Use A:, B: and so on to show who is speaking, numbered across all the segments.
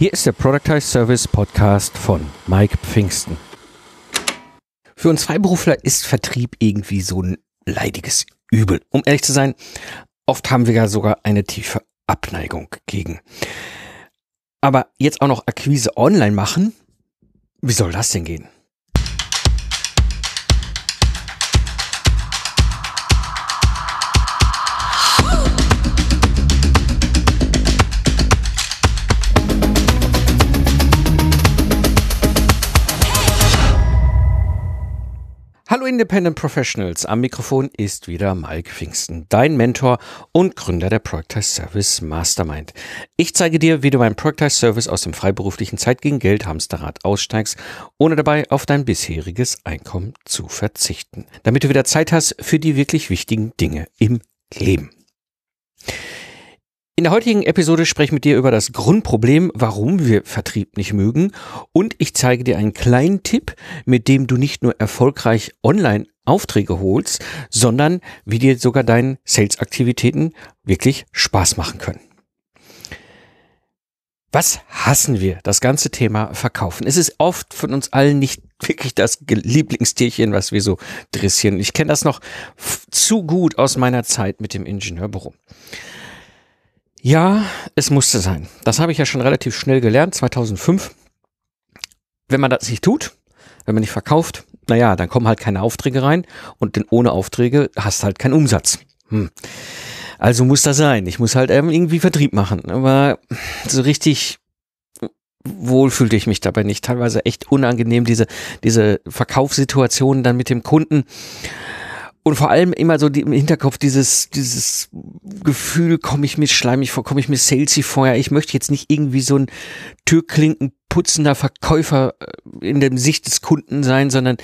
A: Hier ist der Productize Service Podcast von Mike Pfingsten. Für uns Freiberufler ist Vertrieb irgendwie so ein leidiges Übel. Um ehrlich zu sein, oft haben wir ja sogar eine tiefe Abneigung gegen. Aber jetzt auch noch Akquise online machen? Wie soll das denn gehen? Hallo Independent Professionals, am Mikrofon ist wieder Mike Pfingsten, dein Mentor und Gründer der Productize Service Mastermind. Ich zeige dir, wie du beim Productize Service aus dem freiberuflichen Zeit gegen Geld Hamsterrad aussteigst, ohne dabei auf dein bisheriges Einkommen zu verzichten, damit du wieder Zeit hast für die wirklich wichtigen Dinge im Leben. In der heutigen Episode spreche ich mit dir über das Grundproblem, warum wir Vertrieb nicht mögen und ich zeige dir einen kleinen Tipp, mit dem du nicht nur erfolgreich online Aufträge holst, sondern wie dir sogar deine Sales-Aktivitäten wirklich Spaß machen können. Was hassen wir? Das ganze Thema Verkaufen. Es ist oft von uns allen nicht wirklich das Lieblingstierchen, was wir so dressieren. Ich kenne das noch zu gut aus meiner Zeit mit dem Ingenieurbüro. Ja, es musste sein. Das habe ich ja schon relativ schnell gelernt, 2005. Wenn man das nicht tut, wenn man nicht verkauft, naja, dann kommen halt keine Aufträge rein und denn ohne Aufträge hast halt keinen Umsatz. Hm. Also muss das sein. Ich muss halt irgendwie Vertrieb machen. Aber so richtig wohl fühlte ich mich dabei nicht. Teilweise echt unangenehm, diese, diese Verkaufssituationen dann mit dem Kunden. Und vor allem immer so die, im Hinterkopf dieses, dieses Gefühl, komme ich mir schleimig vor, komme ich mir salesy vorher. Ich möchte jetzt nicht irgendwie so ein Türklinkenputzender Verkäufer äh, in der Sicht des Kunden sein, sondern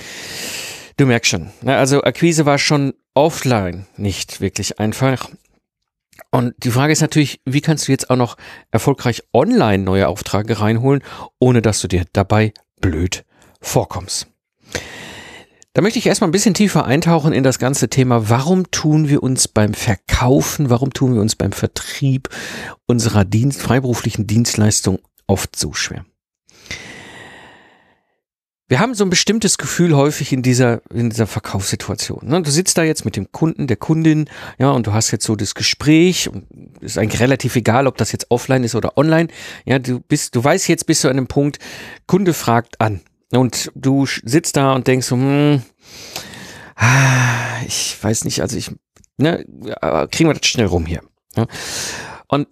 A: du merkst schon. Ne? Also Akquise war schon offline nicht wirklich einfach. Und die Frage ist natürlich, wie kannst du jetzt auch noch erfolgreich online neue Aufträge reinholen, ohne dass du dir dabei blöd vorkommst? Da möchte ich erstmal ein bisschen tiefer eintauchen in das ganze Thema. Warum tun wir uns beim Verkaufen, warum tun wir uns beim Vertrieb unserer Dienst, freiberuflichen Dienstleistung oft so schwer? Wir haben so ein bestimmtes Gefühl häufig in dieser, in dieser Verkaufssituation. Ne? Du sitzt da jetzt mit dem Kunden, der Kundin, ja, und du hast jetzt so das Gespräch und ist eigentlich relativ egal, ob das jetzt offline ist oder online. Ja, du bist, du weißt jetzt bis zu einem Punkt, Kunde fragt an. Und du sitzt da und denkst so, hm, ah, ich weiß nicht, also ich, ne, kriegen wir das schnell rum hier. Und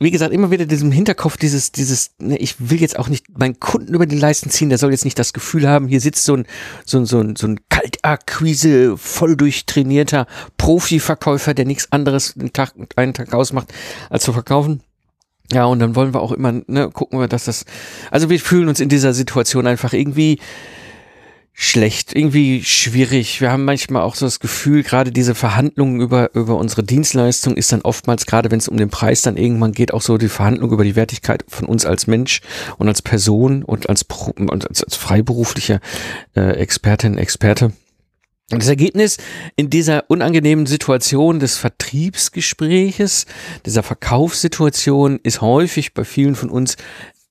A: wie gesagt, immer wieder diesem Hinterkopf dieses, dieses, ne, ich will jetzt auch nicht meinen Kunden über die Leisten ziehen, der soll jetzt nicht das Gefühl haben, hier sitzt so ein, so ein, so ein, so ein Kaltakquise, voll durchtrainierter Profiverkäufer, der nichts anderes einen Tag, einen Tag ausmacht, als zu verkaufen. Ja, und dann wollen wir auch immer, ne, gucken wir, dass das, also wir fühlen uns in dieser Situation einfach irgendwie schlecht, irgendwie schwierig. Wir haben manchmal auch so das Gefühl, gerade diese Verhandlungen über, über unsere Dienstleistung ist dann oftmals, gerade wenn es um den Preis dann irgendwann geht, auch so die Verhandlung über die Wertigkeit von uns als Mensch und als Person und als, und als, als freiberuflicher äh, Expertin, Experte das Ergebnis in dieser unangenehmen Situation des Vertriebsgespräches, dieser Verkaufssituation ist häufig bei vielen von uns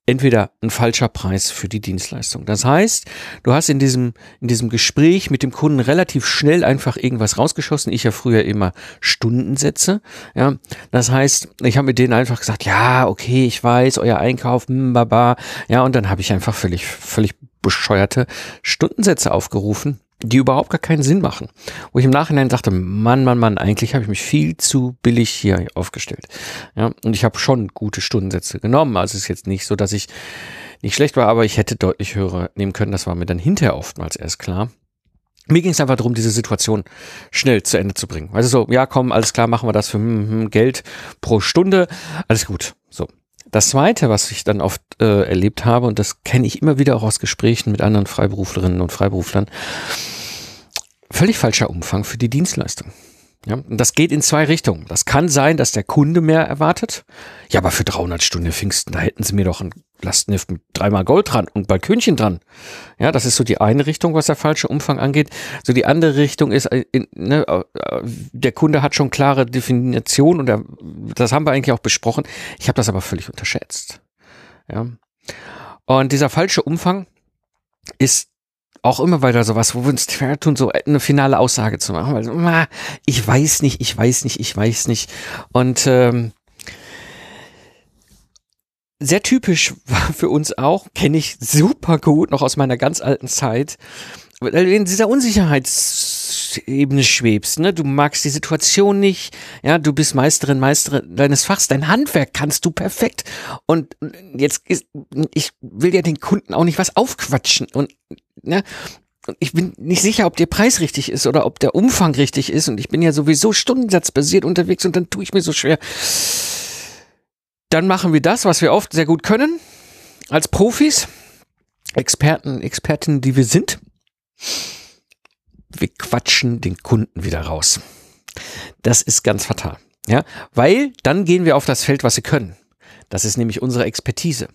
A: entweder ein falscher Preis für die Dienstleistung. Das heißt, du hast in diesem, in diesem Gespräch mit dem Kunden relativ schnell einfach irgendwas rausgeschossen. Ich ja früher immer Stundensätze. Ja, das heißt, ich habe mit denen einfach gesagt, ja, okay, ich weiß, euer Einkauf, hm, baba. Ja, und dann habe ich einfach völlig, völlig bescheuerte Stundensätze aufgerufen die überhaupt gar keinen Sinn machen. Wo ich im Nachhinein dachte, Mann, Mann, Mann, eigentlich habe ich mich viel zu billig hier aufgestellt. Ja, und ich habe schon gute Stundensätze genommen. Also es ist jetzt nicht so, dass ich nicht schlecht war, aber ich hätte deutlich höher nehmen können. Das war mir dann hinterher oftmals erst klar. Mir ging es einfach darum, diese Situation schnell zu Ende zu bringen. Also so, ja, komm, alles klar, machen wir das für hm, hm, Geld pro Stunde. Alles gut. So. Das zweite, was ich dann oft äh, erlebt habe, und das kenne ich immer wieder auch aus Gesprächen mit anderen Freiberuflerinnen und Freiberuflern, völlig falscher Umfang für die Dienstleistung. Ja, und das geht in zwei Richtungen. Das kann sein, dass der Kunde mehr erwartet. Ja, aber für 300 Stunden Pfingsten, da hätten sie mir doch ein Lastenheft mit dreimal Gold dran und Balkönchen dran. Ja, das ist so die eine Richtung, was der falsche Umfang angeht. So die andere Richtung ist, äh, ne, äh, der Kunde hat schon klare Definition und er, das haben wir eigentlich auch besprochen. Ich habe das aber völlig unterschätzt. Ja. Und dieser falsche Umfang ist auch immer weiter sowas, wo wir uns schwer tun, so eine finale Aussage zu machen. Weil, ich weiß nicht, ich weiß nicht, ich weiß nicht. Und ähm, sehr typisch war für uns auch, kenne ich super gut noch aus meiner ganz alten Zeit, weil du Unsicherheitsebene schwebst, ne? Du magst die Situation nicht, ja, du bist Meisterin, Meisterin deines Fachs, dein Handwerk kannst du perfekt. Und jetzt ist, ich will ja den Kunden auch nicht was aufquatschen und, ne? ich bin nicht sicher, ob der Preis richtig ist oder ob der Umfang richtig ist. Und ich bin ja sowieso stundensatzbasiert unterwegs und dann tue ich mir so schwer. Dann machen wir das, was wir oft sehr gut können, als Profis, Experten, Expertinnen, die wir sind wir quatschen den Kunden wieder raus. Das ist ganz fatal. Ja, weil dann gehen wir auf das Feld, was sie können. Das ist nämlich unsere Expertise.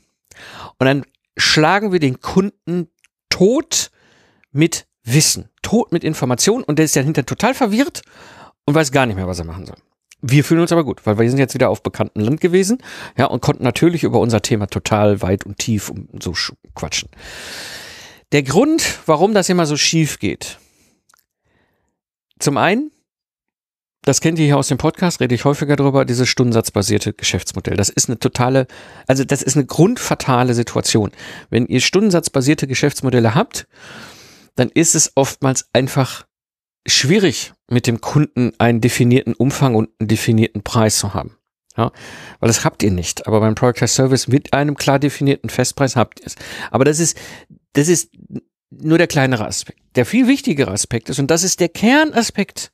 A: Und dann schlagen wir den Kunden tot mit Wissen, tot mit Informationen und der ist ja hinter total verwirrt und weiß gar nicht mehr, was er machen soll. Wir fühlen uns aber gut, weil wir sind jetzt wieder auf bekannten Land gewesen, ja, und konnten natürlich über unser Thema total weit und tief und so quatschen. Der Grund, warum das immer so schief geht. Zum einen, das kennt ihr hier aus dem Podcast, rede ich häufiger drüber, dieses stundensatzbasierte Geschäftsmodell. Das ist eine totale, also das ist eine grundfatale Situation. Wenn ihr stundensatzbasierte Geschäftsmodelle habt, dann ist es oftmals einfach schwierig, mit dem Kunden einen definierten Umfang und einen definierten Preis zu haben. Ja, weil das habt ihr nicht. Aber beim Product Service mit einem klar definierten Festpreis habt ihr es. Aber das ist, das ist nur der kleinere Aspekt. Der viel wichtigere Aspekt ist, und das ist der Kernaspekt,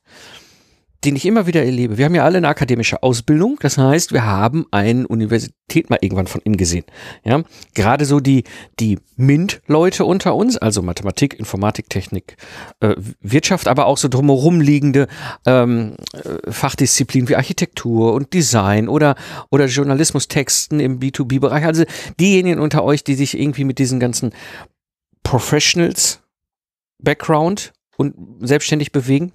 A: den ich immer wieder erlebe. Wir haben ja alle eine akademische Ausbildung, das heißt, wir haben eine Universität mal irgendwann von innen gesehen. Ja, gerade so die die MINT-Leute unter uns, also Mathematik, Informatik, Technik, äh, Wirtschaft, aber auch so drumherum liegende ähm, äh, Fachdisziplinen wie Architektur und Design oder oder Journalismus, Texten im B2B-Bereich. Also diejenigen unter euch, die sich irgendwie mit diesen ganzen Professionals Background und selbstständig bewegen.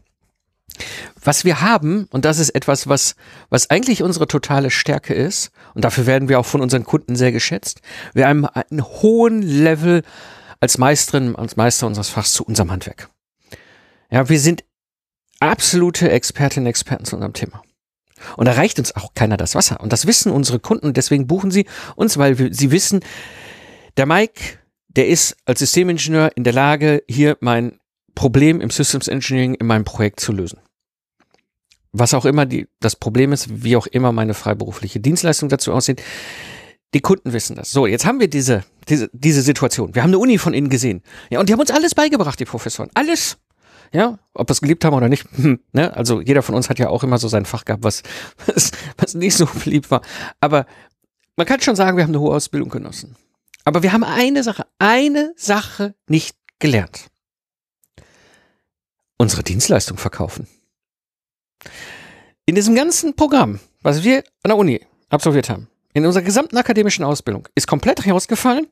A: Was wir haben, und das ist etwas, was, was eigentlich unsere totale Stärke ist, und dafür werden wir auch von unseren Kunden sehr geschätzt, wir haben einen hohen Level als Meisterin, als Meister unseres Fachs zu unserem Handwerk. Ja, wir sind absolute Expertinnen und Experten zu unserem Thema. Und da reicht uns auch keiner das Wasser. Und das wissen unsere Kunden und deswegen buchen sie uns, weil wir, sie wissen, der Mike der ist als Systemingenieur in der Lage, hier mein Problem im Systems Engineering in meinem Projekt zu lösen. Was auch immer die, das Problem ist, wie auch immer meine freiberufliche Dienstleistung dazu aussieht. Die Kunden wissen das. So, jetzt haben wir diese, diese, diese Situation. Wir haben eine Uni von innen gesehen. Ja, und die haben uns alles beigebracht, die Professoren. Alles. Ja, ob wir es geliebt haben oder nicht. Hm, ne? Also jeder von uns hat ja auch immer so sein Fach gehabt, was, was, was nicht so beliebt war. Aber man kann schon sagen, wir haben eine hohe Ausbildung genossen. Aber wir haben eine Sache, eine Sache nicht gelernt. Unsere Dienstleistung verkaufen. In diesem ganzen Programm, was wir an der Uni absolviert haben, in unserer gesamten akademischen Ausbildung, ist komplett herausgefallen,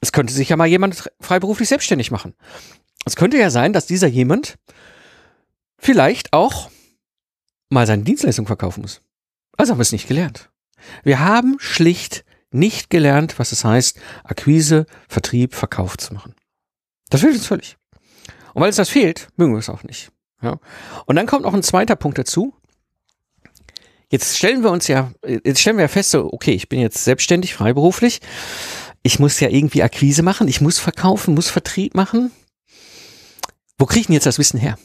A: es könnte sich ja mal jemand freiberuflich selbstständig machen. Es könnte ja sein, dass dieser jemand vielleicht auch mal seine Dienstleistung verkaufen muss. Also haben wir es nicht gelernt. Wir haben schlicht nicht gelernt, was es heißt, Akquise, Vertrieb, Verkauf zu machen. Das fehlt uns völlig. Und weil es das fehlt, mögen wir es auch nicht. Ja. Und dann kommt noch ein zweiter Punkt dazu. Jetzt stellen wir uns ja, jetzt stellen wir ja fest, so, okay, ich bin jetzt selbstständig, freiberuflich. Ich muss ja irgendwie Akquise machen, ich muss verkaufen, muss Vertrieb machen. Wo kriege ich denn jetzt das Wissen her?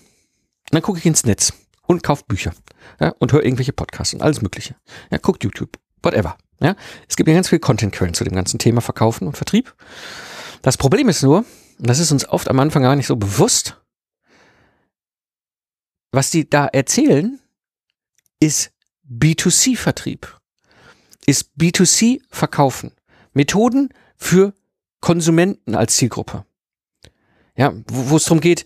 A: Und dann gucke ich ins Netz und kaufe Bücher ja, und höre irgendwelche Podcasts und alles Mögliche. Ja, guckt YouTube, whatever. Ja, es gibt ja ganz viele Content-Quellen zu dem ganzen Thema Verkaufen und Vertrieb. Das Problem ist nur, und das ist uns oft am Anfang gar nicht so bewusst, was die da erzählen, ist B2C-Vertrieb, ist B2C-Verkaufen. Methoden für Konsumenten als Zielgruppe. Ja, wo es darum geht,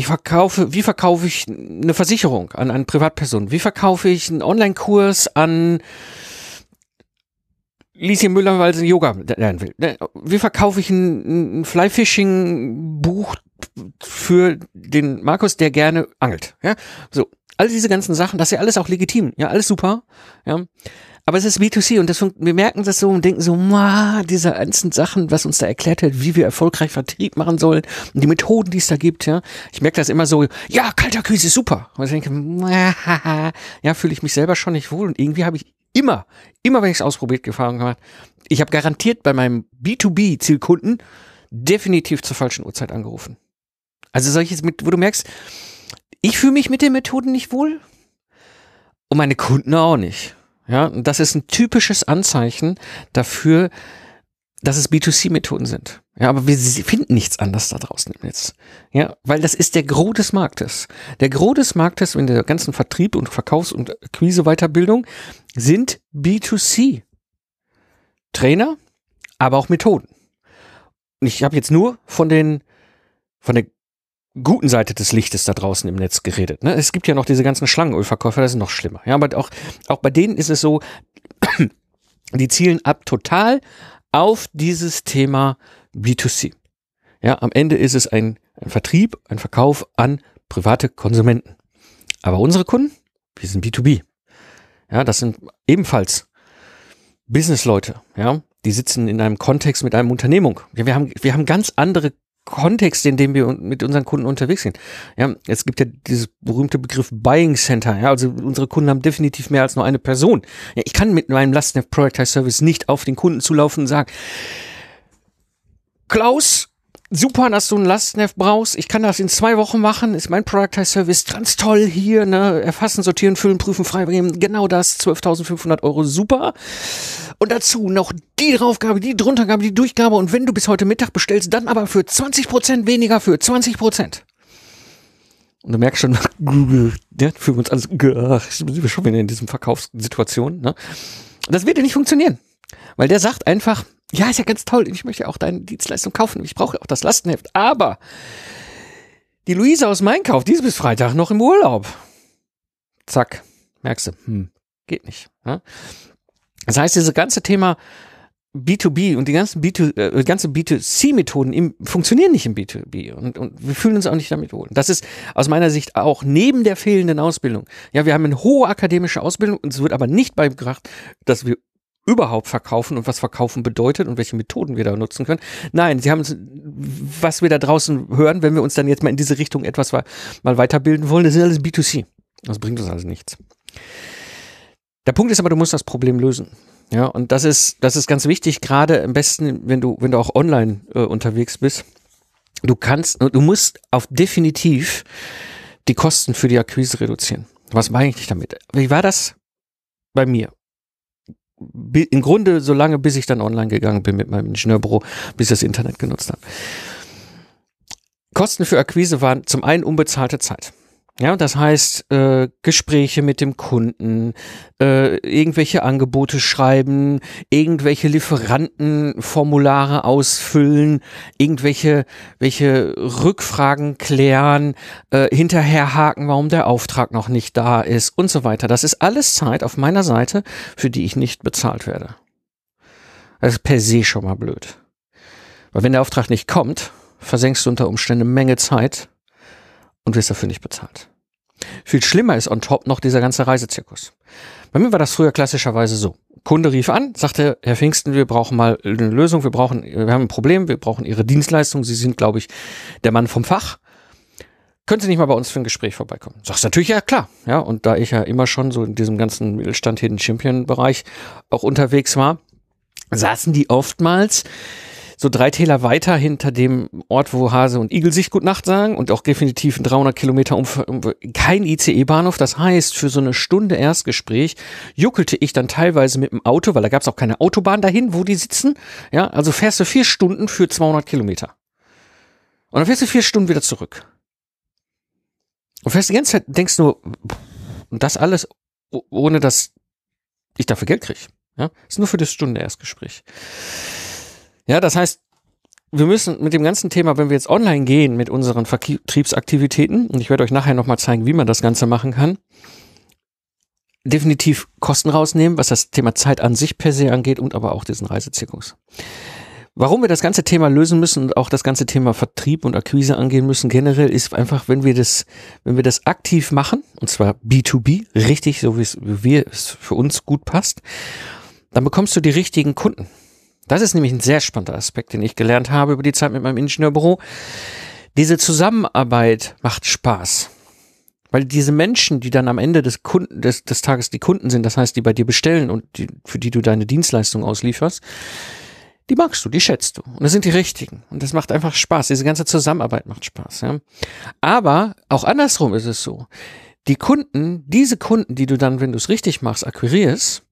A: ich verkaufe, wie verkaufe ich eine Versicherung an eine Privatperson? Wie verkaufe ich einen Online-Kurs an Lieschen Müller, weil sie Yoga lernen will. Ne, wie verkaufe ich ein, ein Fly-Fishing-Buch für den Markus, der gerne angelt? Ja, so. All diese ganzen Sachen, das ist ja alles auch legitim. Ja, alles super. Ja. Aber es ist B2C und das, wir merken das so und denken so, ma, diese ganzen Sachen, was uns da erklärt wird, wie wir erfolgreich Vertrieb machen sollen und die Methoden, die es da gibt, ja. Ich merke das immer so, ja, Kaltakquise ist super. Und ich denke, ja, fühle ich mich selber schon nicht wohl und irgendwie habe ich immer, immer wenn ich es ausprobiert gefahren habe, ich habe garantiert bei meinem B2B-Zielkunden definitiv zur falschen Uhrzeit angerufen. Also solches mit, wo du merkst, ich fühle mich mit den Methoden nicht wohl und meine Kunden auch nicht. Ja, und das ist ein typisches Anzeichen dafür, dass es B2C-Methoden sind. Ja, aber wir finden nichts anderes da draußen im Netz. Ja, weil das ist der Gros des Marktes. Der Gros des Marktes in der ganzen Vertrieb und Verkaufs- und Akquise-Weiterbildung sind B2C. Trainer, aber auch Methoden. Ich habe jetzt nur von den, von der guten Seite des Lichtes da draußen im Netz geredet. Ne? Es gibt ja noch diese ganzen Schlangenölverkäufer, das ist noch schlimmer. Ja, aber auch, auch bei denen ist es so, die zielen ab total auf dieses Thema B2C. Ja, am Ende ist es ein, ein Vertrieb, ein Verkauf an private Konsumenten. Aber unsere Kunden, wir sind B2B. Ja, das sind ebenfalls Businessleute, ja, die sitzen in einem Kontext mit einem Unternehmung. Wir haben, wir haben ganz andere Kontext, in dem wir mit unseren Kunden unterwegs sind. Ja, es gibt ja dieses berühmte Begriff Buying Center. Ja, also unsere Kunden haben definitiv mehr als nur eine Person. Ja, ich kann mit meinem Lastnet Productize Service nicht auf den Kunden zulaufen und sagen, Klaus, super, dass du ein Lastneft brauchst. Ich kann das in zwei Wochen machen. Ist mein Productize Service ganz toll hier. Ne? Erfassen, sortieren, füllen, prüfen, freibringen. Genau das. 12.500 Euro. Super. Und dazu noch die Draufgabe, die Druntergabe, die Durchgabe. Und wenn du bis heute Mittag bestellst, dann aber für 20 Prozent weniger für 20 Prozent. Und du merkst schon, ja, für uns alles, ach, sind wir schon wieder in diesem Verkaufssituation. Ne? Das wird ja nicht funktionieren. Weil der sagt einfach, ja, ist ja ganz toll, ich möchte auch deine Dienstleistung kaufen, ich brauche auch das Lastenheft, aber die Luisa aus Mainkauf, die ist bis Freitag noch im Urlaub. Zack, merkst du, hm, geht nicht. Ja? Das heißt, dieses ganze Thema B2B und die ganzen B2, äh, ganze B2C-Methoden funktionieren nicht im B2B und, und wir fühlen uns auch nicht damit wohl. Das ist aus meiner Sicht auch neben der fehlenden Ausbildung. Ja, wir haben eine hohe akademische Ausbildung es wird aber nicht beigebracht, dass wir überhaupt verkaufen und was verkaufen bedeutet und welche Methoden wir da nutzen können. Nein, sie haben was wir da draußen hören, wenn wir uns dann jetzt mal in diese Richtung etwas mal weiterbilden wollen, das ist alles B2C. Das bringt uns also nichts. Der Punkt ist aber, du musst das Problem lösen. Ja, und das ist, das ist ganz wichtig, gerade am besten, wenn du, wenn du auch online äh, unterwegs bist. Du kannst, du musst auf definitiv die Kosten für die Akquise reduzieren. Was meine ich damit? Wie war das bei mir? Im Grunde so lange, bis ich dann online gegangen bin mit meinem Ingenieurbüro, bis ich das Internet genutzt habe. Kosten für Akquise waren zum einen unbezahlte Zeit. Ja, das heißt, äh, Gespräche mit dem Kunden, äh, irgendwelche Angebote schreiben, irgendwelche Lieferantenformulare ausfüllen, irgendwelche welche Rückfragen klären, äh, hinterherhaken, warum der Auftrag noch nicht da ist und so weiter. Das ist alles Zeit auf meiner Seite, für die ich nicht bezahlt werde. Das ist per se schon mal blöd. Weil wenn der Auftrag nicht kommt, versenkst du unter Umständen eine Menge Zeit und wirst dafür nicht bezahlt. Viel schlimmer ist on top noch dieser ganze Reisezirkus. Bei mir war das früher klassischerweise so. Kunde rief an, sagte, Herr Pfingsten, wir brauchen mal eine Lösung, wir brauchen, wir haben ein Problem, wir brauchen Ihre Dienstleistung, Sie sind, glaube ich, der Mann vom Fach. Können Sie nicht mal bei uns für ein Gespräch vorbeikommen? Sagst natürlich, ja klar. Ja, und da ich ja immer schon so in diesem ganzen Mittelstand Hidden Champion Bereich auch unterwegs war, saßen die oftmals so drei Täler weiter hinter dem Ort, wo Hase und Igel sich Gut Nacht sagen und auch definitiv ein 300 Kilometer um, kein ICE-Bahnhof. Das heißt, für so eine Stunde Erstgespräch juckelte ich dann teilweise mit dem Auto, weil da gab es auch keine Autobahn dahin, wo die sitzen. Ja, also fährst du vier Stunden für 200 Kilometer. Und dann fährst du vier Stunden wieder zurück. Und fährst die ganze Zeit, denkst du, und das alles, ohne dass ich dafür Geld kriege. Ja, ist nur für das Stunde Erstgespräch. Ja, das heißt, wir müssen mit dem ganzen Thema, wenn wir jetzt online gehen mit unseren Vertriebsaktivitäten, und ich werde euch nachher nochmal zeigen, wie man das Ganze machen kann, definitiv Kosten rausnehmen, was das Thema Zeit an sich per se angeht und aber auch diesen Reisezirkus. Warum wir das ganze Thema lösen müssen und auch das ganze Thema Vertrieb und Akquise angehen müssen generell ist einfach, wenn wir das, wenn wir das aktiv machen, und zwar B2B, richtig, so wie es, wie es für uns gut passt, dann bekommst du die richtigen Kunden. Das ist nämlich ein sehr spannender Aspekt, den ich gelernt habe über die Zeit mit meinem Ingenieurbüro. Diese Zusammenarbeit macht Spaß. Weil diese Menschen, die dann am Ende des Kunden, des, des Tages die Kunden sind, das heißt, die bei dir bestellen und die, für die du deine Dienstleistung auslieferst, die magst du, die schätzt du. Und das sind die richtigen. Und das macht einfach Spaß. Diese ganze Zusammenarbeit macht Spaß. Ja? Aber auch andersrum ist es so. Die Kunden, diese Kunden, die du dann, wenn du es richtig machst, akquirierst,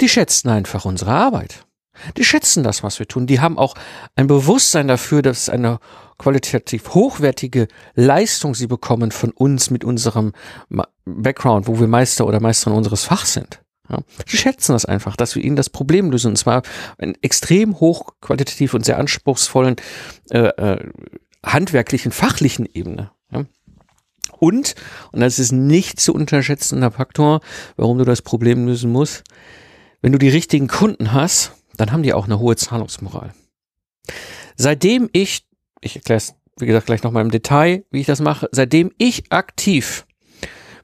A: die schätzen einfach unsere Arbeit. Die schätzen das, was wir tun. Die haben auch ein Bewusstsein dafür, dass eine qualitativ hochwertige Leistung sie bekommen von uns mit unserem Background, wo wir Meister oder Meisterin unseres Fachs sind. Ja, die schätzen das einfach, dass wir ihnen das Problem lösen. Und zwar in extrem hochqualitativ und sehr anspruchsvollen äh, äh, handwerklichen, fachlichen Ebene. Ja. Und, und das ist nicht zu unterschätzender Faktor, warum du das Problem lösen musst, wenn du die richtigen Kunden hast, dann haben die auch eine hohe Zahlungsmoral. Seitdem ich, ich erkläre es, wie gesagt, gleich nochmal im Detail, wie ich das mache, seitdem ich aktiv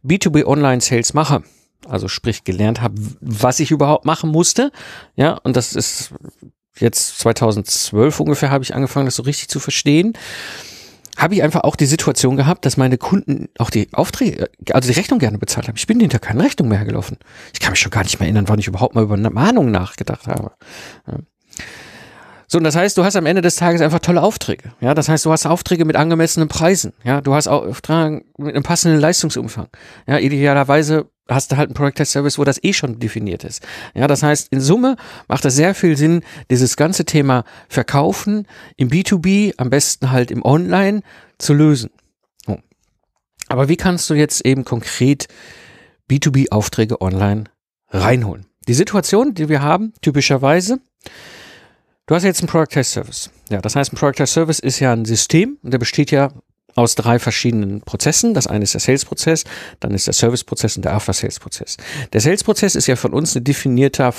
A: B2B Online Sales mache, also sprich gelernt habe, was ich überhaupt machen musste, ja, und das ist jetzt 2012 ungefähr habe ich angefangen, das so richtig zu verstehen habe ich einfach auch die Situation gehabt, dass meine Kunden auch die Aufträge, also die Rechnung gerne bezahlt haben. Ich bin hinter keine Rechnung mehr gelaufen. Ich kann mich schon gar nicht mehr erinnern, wann ich überhaupt mal über eine Mahnung nachgedacht habe. So, und das heißt, du hast am Ende des Tages einfach tolle Aufträge. Ja, das heißt, du hast Aufträge mit angemessenen Preisen. Ja, du hast Aufträge mit einem passenden Leistungsumfang. Ja, idealerweise hast du halt einen Product Test Service, wo das eh schon definiert ist. Ja, das heißt, in Summe macht es sehr viel Sinn, dieses ganze Thema Verkaufen im B2B, am besten halt im Online zu lösen. Oh. Aber wie kannst du jetzt eben konkret B2B Aufträge online reinholen? Die Situation, die wir haben, typischerweise, Du hast jetzt einen Product Test Service. Ja, das heißt, ein Product Test Service ist ja ein System und der besteht ja aus drei verschiedenen Prozessen. Das eine ist der Sales-Prozess, dann ist der Service-Prozess und der After-Sales-Prozess. Der Sales-Prozess ist ja von uns ein definierter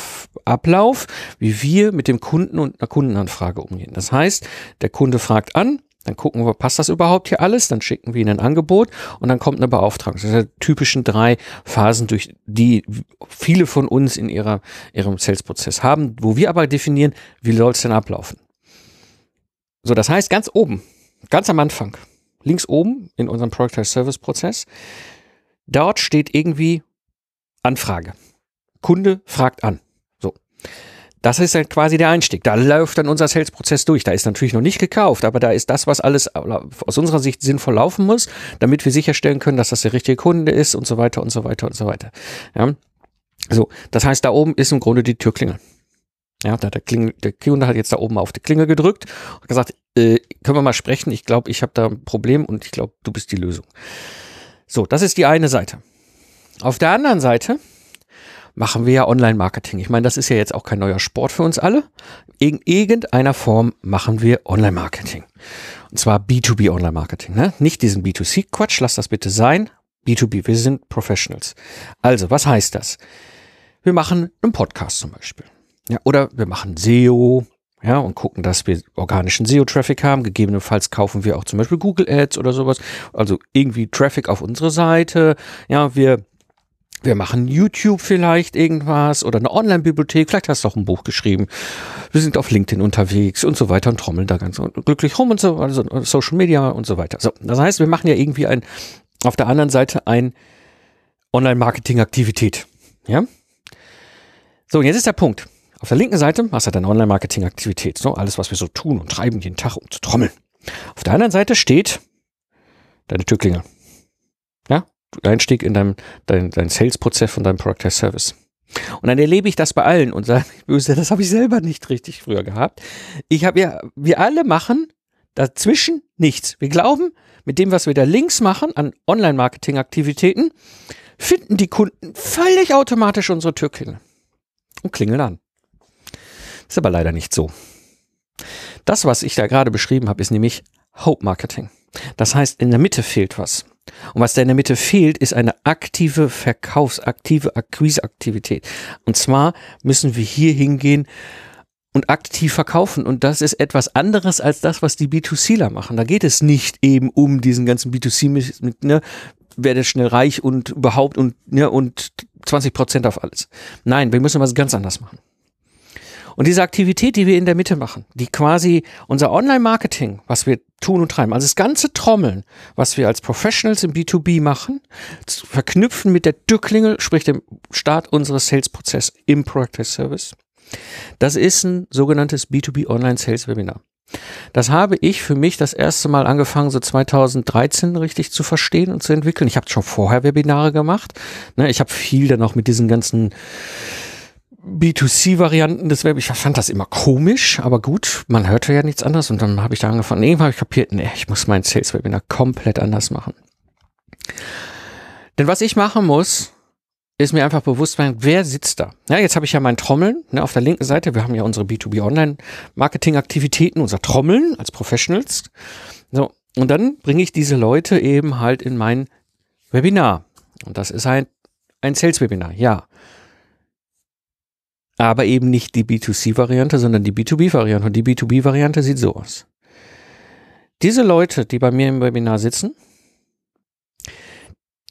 A: Ablauf, wie wir mit dem Kunden und einer Kundenanfrage umgehen. Das heißt, der Kunde fragt an, dann gucken wir, passt das überhaupt hier alles? Dann schicken wir ihnen ein Angebot und dann kommt eine Beauftragung. Das sind die typischen drei Phasen, durch die viele von uns in ihrer, ihrem Sales-Prozess haben, wo wir aber definieren, wie soll es denn ablaufen? So, das heißt, ganz oben, ganz am Anfang, links oben in unserem Product Service Prozess, dort steht irgendwie Anfrage. Kunde fragt an. So. Das ist dann quasi der Einstieg. Da läuft dann unser Sales-Prozess durch. Da ist natürlich noch nicht gekauft, aber da ist das, was alles aus unserer Sicht sinnvoll laufen muss, damit wir sicherstellen können, dass das der richtige Kunde ist und so weiter und so weiter und so weiter. Ja. So, das heißt, da oben ist im Grunde die Türklingel. Ja, da hat der, Klingel, der Kunde hat jetzt da oben auf die Klingel gedrückt und gesagt, äh, können wir mal sprechen? Ich glaube, ich habe da ein Problem und ich glaube, du bist die Lösung. So, das ist die eine Seite. Auf der anderen Seite machen wir ja Online-Marketing. Ich meine, das ist ja jetzt auch kein neuer Sport für uns alle. In irgendeiner Form machen wir Online-Marketing. Und zwar B2B Online-Marketing. Ne? Nicht diesen B2C-Quatsch, lass das bitte sein. B2B, wir sind Professionals. Also, was heißt das? Wir machen einen Podcast zum Beispiel. Ja, oder wir machen SEO, ja, und gucken, dass wir organischen SEO-Traffic haben. Gegebenenfalls kaufen wir auch zum Beispiel Google Ads oder sowas. Also irgendwie Traffic auf unsere Seite. Ja, wir wir machen YouTube vielleicht irgendwas oder eine Online-Bibliothek, vielleicht hast du auch ein Buch geschrieben. Wir sind auf LinkedIn unterwegs und so weiter und trommeln da ganz glücklich rum und so, also Social Media und so weiter. So, das heißt, wir machen ja irgendwie ein, auf der anderen Seite ein Online-Marketing-Aktivität. Ja? So, jetzt ist der Punkt. Auf der linken Seite hast du deine Online-Marketing-Aktivität. So, alles, was wir so tun und treiben jeden Tag, um zu trommeln. Auf der anderen Seite steht deine Türklinge. Einstieg in deinem dein, dein Sales-Prozess von deinem Product Service. Und dann erlebe ich das bei allen und sage, böse, das habe ich selber nicht richtig früher gehabt. Ich habe ja, wir alle machen dazwischen nichts. Wir glauben, mit dem, was wir da links machen an Online-Marketing-Aktivitäten, finden die Kunden völlig automatisch unsere Türklingel und klingeln an. Ist aber leider nicht so. Das, was ich da gerade beschrieben habe, ist nämlich Hope Marketing. Das heißt, in der Mitte fehlt was. Und was da in der Mitte fehlt, ist eine aktive Verkaufsaktive Akquiseaktivität. Und zwar müssen wir hier hingehen und aktiv verkaufen. Und das ist etwas anderes als das, was die B2Cler machen. Da geht es nicht eben um diesen ganzen B2C mit, ne, werde schnell reich und überhaupt und, ne, und 20 Prozent auf alles. Nein, wir müssen was ganz anderes machen. Und diese Aktivität, die wir in der Mitte machen, die quasi unser Online-Marketing, was wir tun und treiben, also das ganze Trommeln, was wir als Professionals im B2B machen, verknüpfen mit der Türklingel, sprich dem Start unseres Sales-Prozesses im Product Service, das ist ein sogenanntes B2B Online Sales Webinar. Das habe ich für mich das erste Mal angefangen, so 2013 richtig zu verstehen und zu entwickeln. Ich habe schon vorher Webinare gemacht. Ne, ich habe viel dann auch mit diesen ganzen B2C-Varianten des Web. Ich fand das immer komisch, aber gut, man hörte ja nichts anderes und dann habe ich da angefangen, nee, habe ich kapiert, nee, ich muss mein Sales-Webinar komplett anders machen. Denn was ich machen muss, ist mir einfach bewusst werden, wer sitzt da? Ja, jetzt habe ich ja mein Trommeln ne, auf der linken Seite. Wir haben ja unsere B2B Online-Marketing-Aktivitäten, unser Trommeln als Professionals. So, und dann bringe ich diese Leute eben halt in mein Webinar. Und das ist ein, ein Sales-Webinar, ja aber eben nicht die B2C-Variante, sondern die B2B-Variante. Und die B2B-Variante sieht so aus. Diese Leute, die bei mir im Webinar sitzen,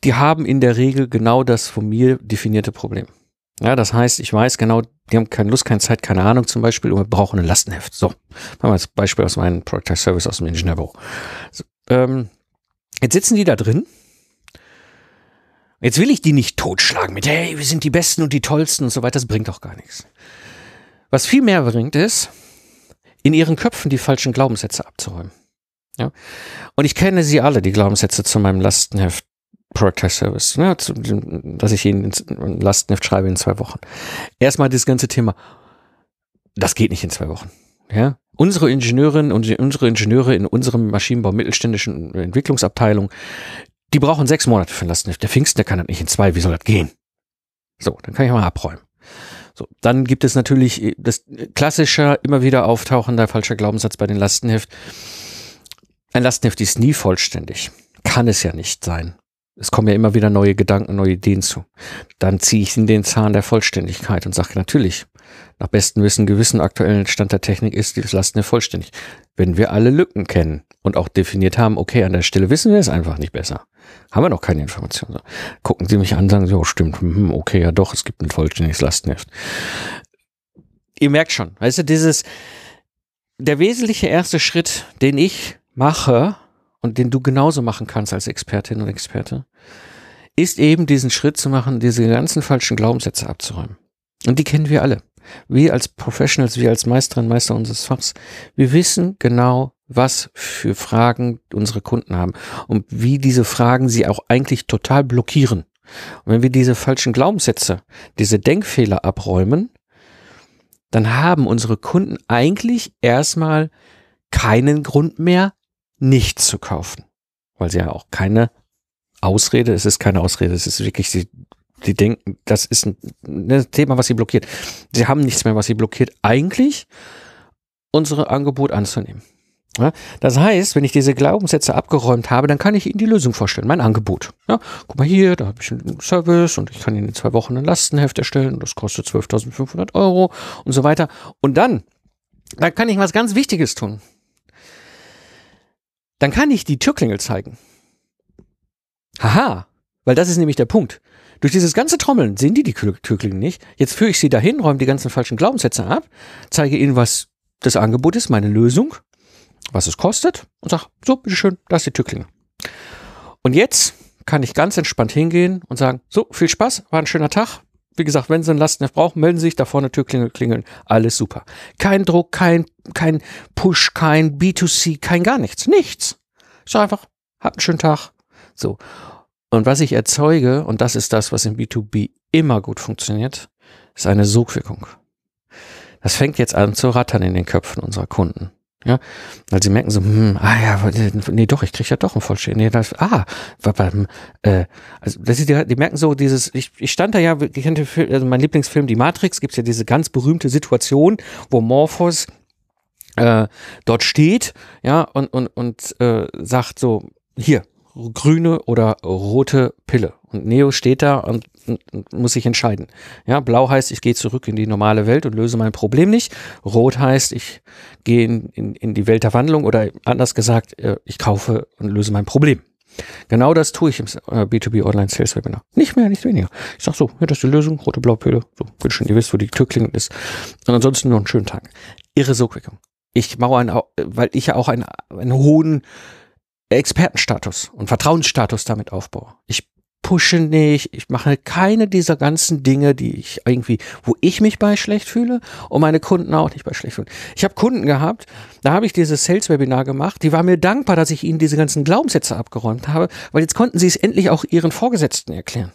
A: die haben in der Regel genau das von mir definierte Problem. Ja, das heißt, ich weiß genau, die haben keine Lust, keine Zeit, keine Ahnung zum Beispiel und wir brauchen ein Lastenheft. So, machen wir als Beispiel aus meinem Product Service aus dem Ingenieurbüro. So, ähm, jetzt sitzen die da drin Jetzt will ich die nicht totschlagen mit, hey, wir sind die Besten und die Tollsten und so weiter. Das bringt doch gar nichts. Was viel mehr bringt, ist, in ihren Köpfen die falschen Glaubenssätze abzuräumen. Ja? Und ich kenne sie alle, die Glaubenssätze zu meinem Lastenheft Product Service, ne, dass ich Ihnen ein Lastenheft schreibe in zwei Wochen. Erstmal das ganze Thema, das geht nicht in zwei Wochen. Ja? Unsere Ingenieurinnen und unsere Ingenieure in unserem Maschinenbau mittelständischen Entwicklungsabteilung, die brauchen sechs Monate für ein Lastenheft. Der Pfingsten, der kann das nicht in zwei. Wie soll das gehen? So, dann kann ich mal abräumen. So, dann gibt es natürlich das klassische, immer wieder auftauchender falscher Glaubenssatz bei den Lastenheft. Ein Lastenheft ist nie vollständig. Kann es ja nicht sein. Es kommen ja immer wieder neue Gedanken, neue Ideen zu. Dann ziehe ich in den Zahn der Vollständigkeit und sage natürlich, nach bestem Wissen, Gewissen, aktuellen Stand der Technik ist dieses Lastenheft vollständig. Wenn wir alle Lücken kennen und auch definiert haben, okay, an der Stelle wissen wir es einfach nicht besser haben wir noch keine Informationen. Gucken Sie mich an, sagen Sie, oh stimmt, hm, okay, ja doch, es gibt ein vollständiges Lastenheft. Ihr merkt schon, weißt du, dieses, der wesentliche erste Schritt, den ich mache und den du genauso machen kannst als Expertin und Experte, ist eben diesen Schritt zu machen, diese ganzen falschen Glaubenssätze abzuräumen. Und die kennen wir alle. Wir als Professionals, wir als Meisterinnen, Meister unseres Fachs, wir wissen genau, was für Fragen unsere Kunden haben und wie diese Fragen sie auch eigentlich total blockieren. Und wenn wir diese falschen Glaubenssätze, diese Denkfehler abräumen, dann haben unsere Kunden eigentlich erstmal keinen Grund mehr, nicht zu kaufen. Weil sie ja auch keine Ausrede, es ist keine Ausrede, es ist wirklich, sie, sie denken, das ist ein, ein Thema, was sie blockiert. Sie haben nichts mehr, was sie blockiert, eigentlich unsere Angebot anzunehmen. Ja, das heißt, wenn ich diese Glaubenssätze abgeräumt habe, dann kann ich Ihnen die Lösung vorstellen, mein Angebot. Ja, guck mal hier, da habe ich einen Service und ich kann Ihnen in zwei Wochen ein Lastenheft erstellen und das kostet 12.500 Euro und so weiter. Und dann, dann kann ich was ganz Wichtiges tun. Dann kann ich die Türklingel zeigen. Haha, weil das ist nämlich der Punkt. Durch dieses ganze Trommeln sehen die die Türklingel nicht. Jetzt führe ich sie dahin, räume die ganzen falschen Glaubenssätze ab, zeige ihnen, was das Angebot ist, meine Lösung was es kostet und sag, so, bitteschön, da ist die Türklinge. Und jetzt kann ich ganz entspannt hingehen und sagen, so, viel Spaß, war ein schöner Tag. Wie gesagt, wenn Sie ein Lastenheft brauchen, melden Sie sich, da vorne Türklingel klingeln, alles super. Kein Druck, kein, kein Push, kein B2C, kein gar nichts, nichts. Ich sag einfach, habt einen schönen Tag. So. Und was ich erzeuge, und das ist das, was im B2B immer gut funktioniert, ist eine Sogwirkung. Das fängt jetzt an zu rattern in den Köpfen unserer Kunden. Ja, weil sie merken so, hm, ah ja, nee, doch, ich krieg ja doch ein Vollständig. Nee, das, ah, beim, äh, also das ist, die, die merken so dieses, ich, ich stand da ja, ich kannte, also mein Lieblingsfilm, Die Matrix, gibt's ja diese ganz berühmte Situation, wo Morphos äh, dort steht, ja, und, und, und äh, sagt so, hier, grüne oder rote Pille. Und Neo steht da und muss sich entscheiden. Ja, blau heißt, ich gehe zurück in die normale Welt und löse mein Problem nicht. Rot heißt, ich gehe in, in, in die Welt der Wandlung oder anders gesagt, äh, ich kaufe und löse mein Problem. Genau das tue ich im äh, B2B Online Sales Webinar. Nicht mehr, nicht weniger. Ich sag so, ja, das ist die Lösung, rote Blaupille. So, bitte schön, ihr wisst, wo die Tür klingelt ist. Und ansonsten nur einen schönen Tag. Irre Sogwirkung. Ich baue einen, weil ich ja auch einen, einen hohen Expertenstatus und Vertrauensstatus damit aufbaue. Ich pushe nicht, ich mache keine dieser ganzen Dinge, die ich irgendwie, wo ich mich bei schlecht fühle und meine Kunden auch nicht bei schlecht fühlen. Ich habe Kunden gehabt, da habe ich dieses Sales-Webinar gemacht, die waren mir dankbar, dass ich ihnen diese ganzen Glaubenssätze abgeräumt habe, weil jetzt konnten sie es endlich auch ihren Vorgesetzten erklären.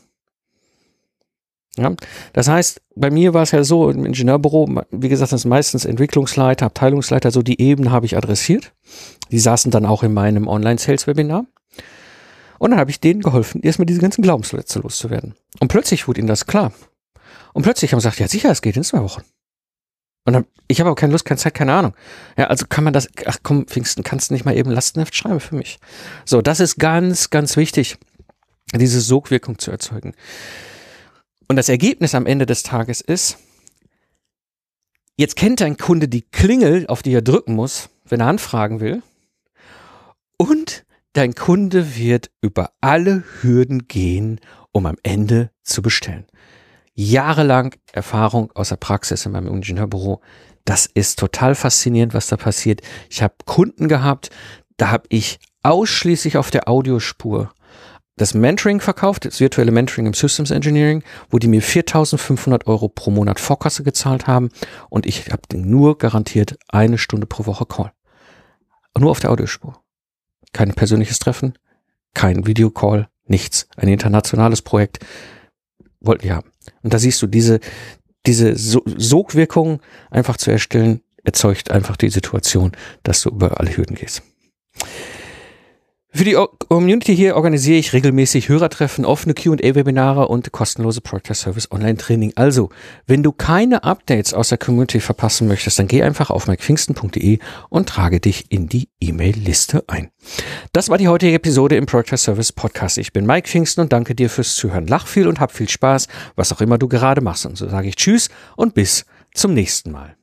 A: Ja, das heißt, bei mir war es ja so im Ingenieurbüro, wie gesagt, das sind meistens Entwicklungsleiter, Abteilungsleiter, so die Ebene habe ich adressiert. Die saßen dann auch in meinem Online-Sales-Webinar. Und dann habe ich denen geholfen, erstmal diese ganzen Glaubenssätze loszuwerden. Und plötzlich wurde ihnen das klar. Und plötzlich haben sie gesagt, ja sicher, es geht in zwei Wochen. Und dann, ich habe aber keine Lust, keine Zeit, keine Ahnung. Ja, also kann man das, ach komm, Pfingsten, kannst du nicht mal eben Lastenheft schreiben für mich. So, das ist ganz, ganz wichtig, diese Sogwirkung zu erzeugen. Und das Ergebnis am Ende des Tages ist, jetzt kennt dein Kunde die Klingel, auf die er drücken muss, wenn er anfragen will. Und Dein Kunde wird über alle Hürden gehen, um am Ende zu bestellen. Jahrelang Erfahrung aus der Praxis in meinem Ingenieurbüro. Das ist total faszinierend, was da passiert. Ich habe Kunden gehabt, da habe ich ausschließlich auf der Audiospur das Mentoring verkauft, das virtuelle Mentoring im Systems Engineering, wo die mir 4.500 Euro pro Monat Vorkasse gezahlt haben und ich habe nur garantiert eine Stunde pro Woche Call. Nur auf der Audiospur kein persönliches Treffen, kein Videocall, nichts. Ein internationales Projekt wollten wir haben. Und da siehst du, diese, diese Sogwirkung einfach zu erstellen, erzeugt einfach die Situation, dass du über alle Hürden gehst. Für die Community hier organisiere ich regelmäßig Hörertreffen, offene Q&A-Webinare und kostenlose Project Service Online-Training. Also, wenn du keine Updates aus der Community verpassen möchtest, dann geh einfach auf mikepfingsten.de und trage dich in die E-Mail-Liste ein. Das war die heutige Episode im Project Service Podcast. Ich bin Mike Pfingsten und danke dir fürs Zuhören. Lach viel und hab viel Spaß, was auch immer du gerade machst. Und so sage ich Tschüss und bis zum nächsten Mal.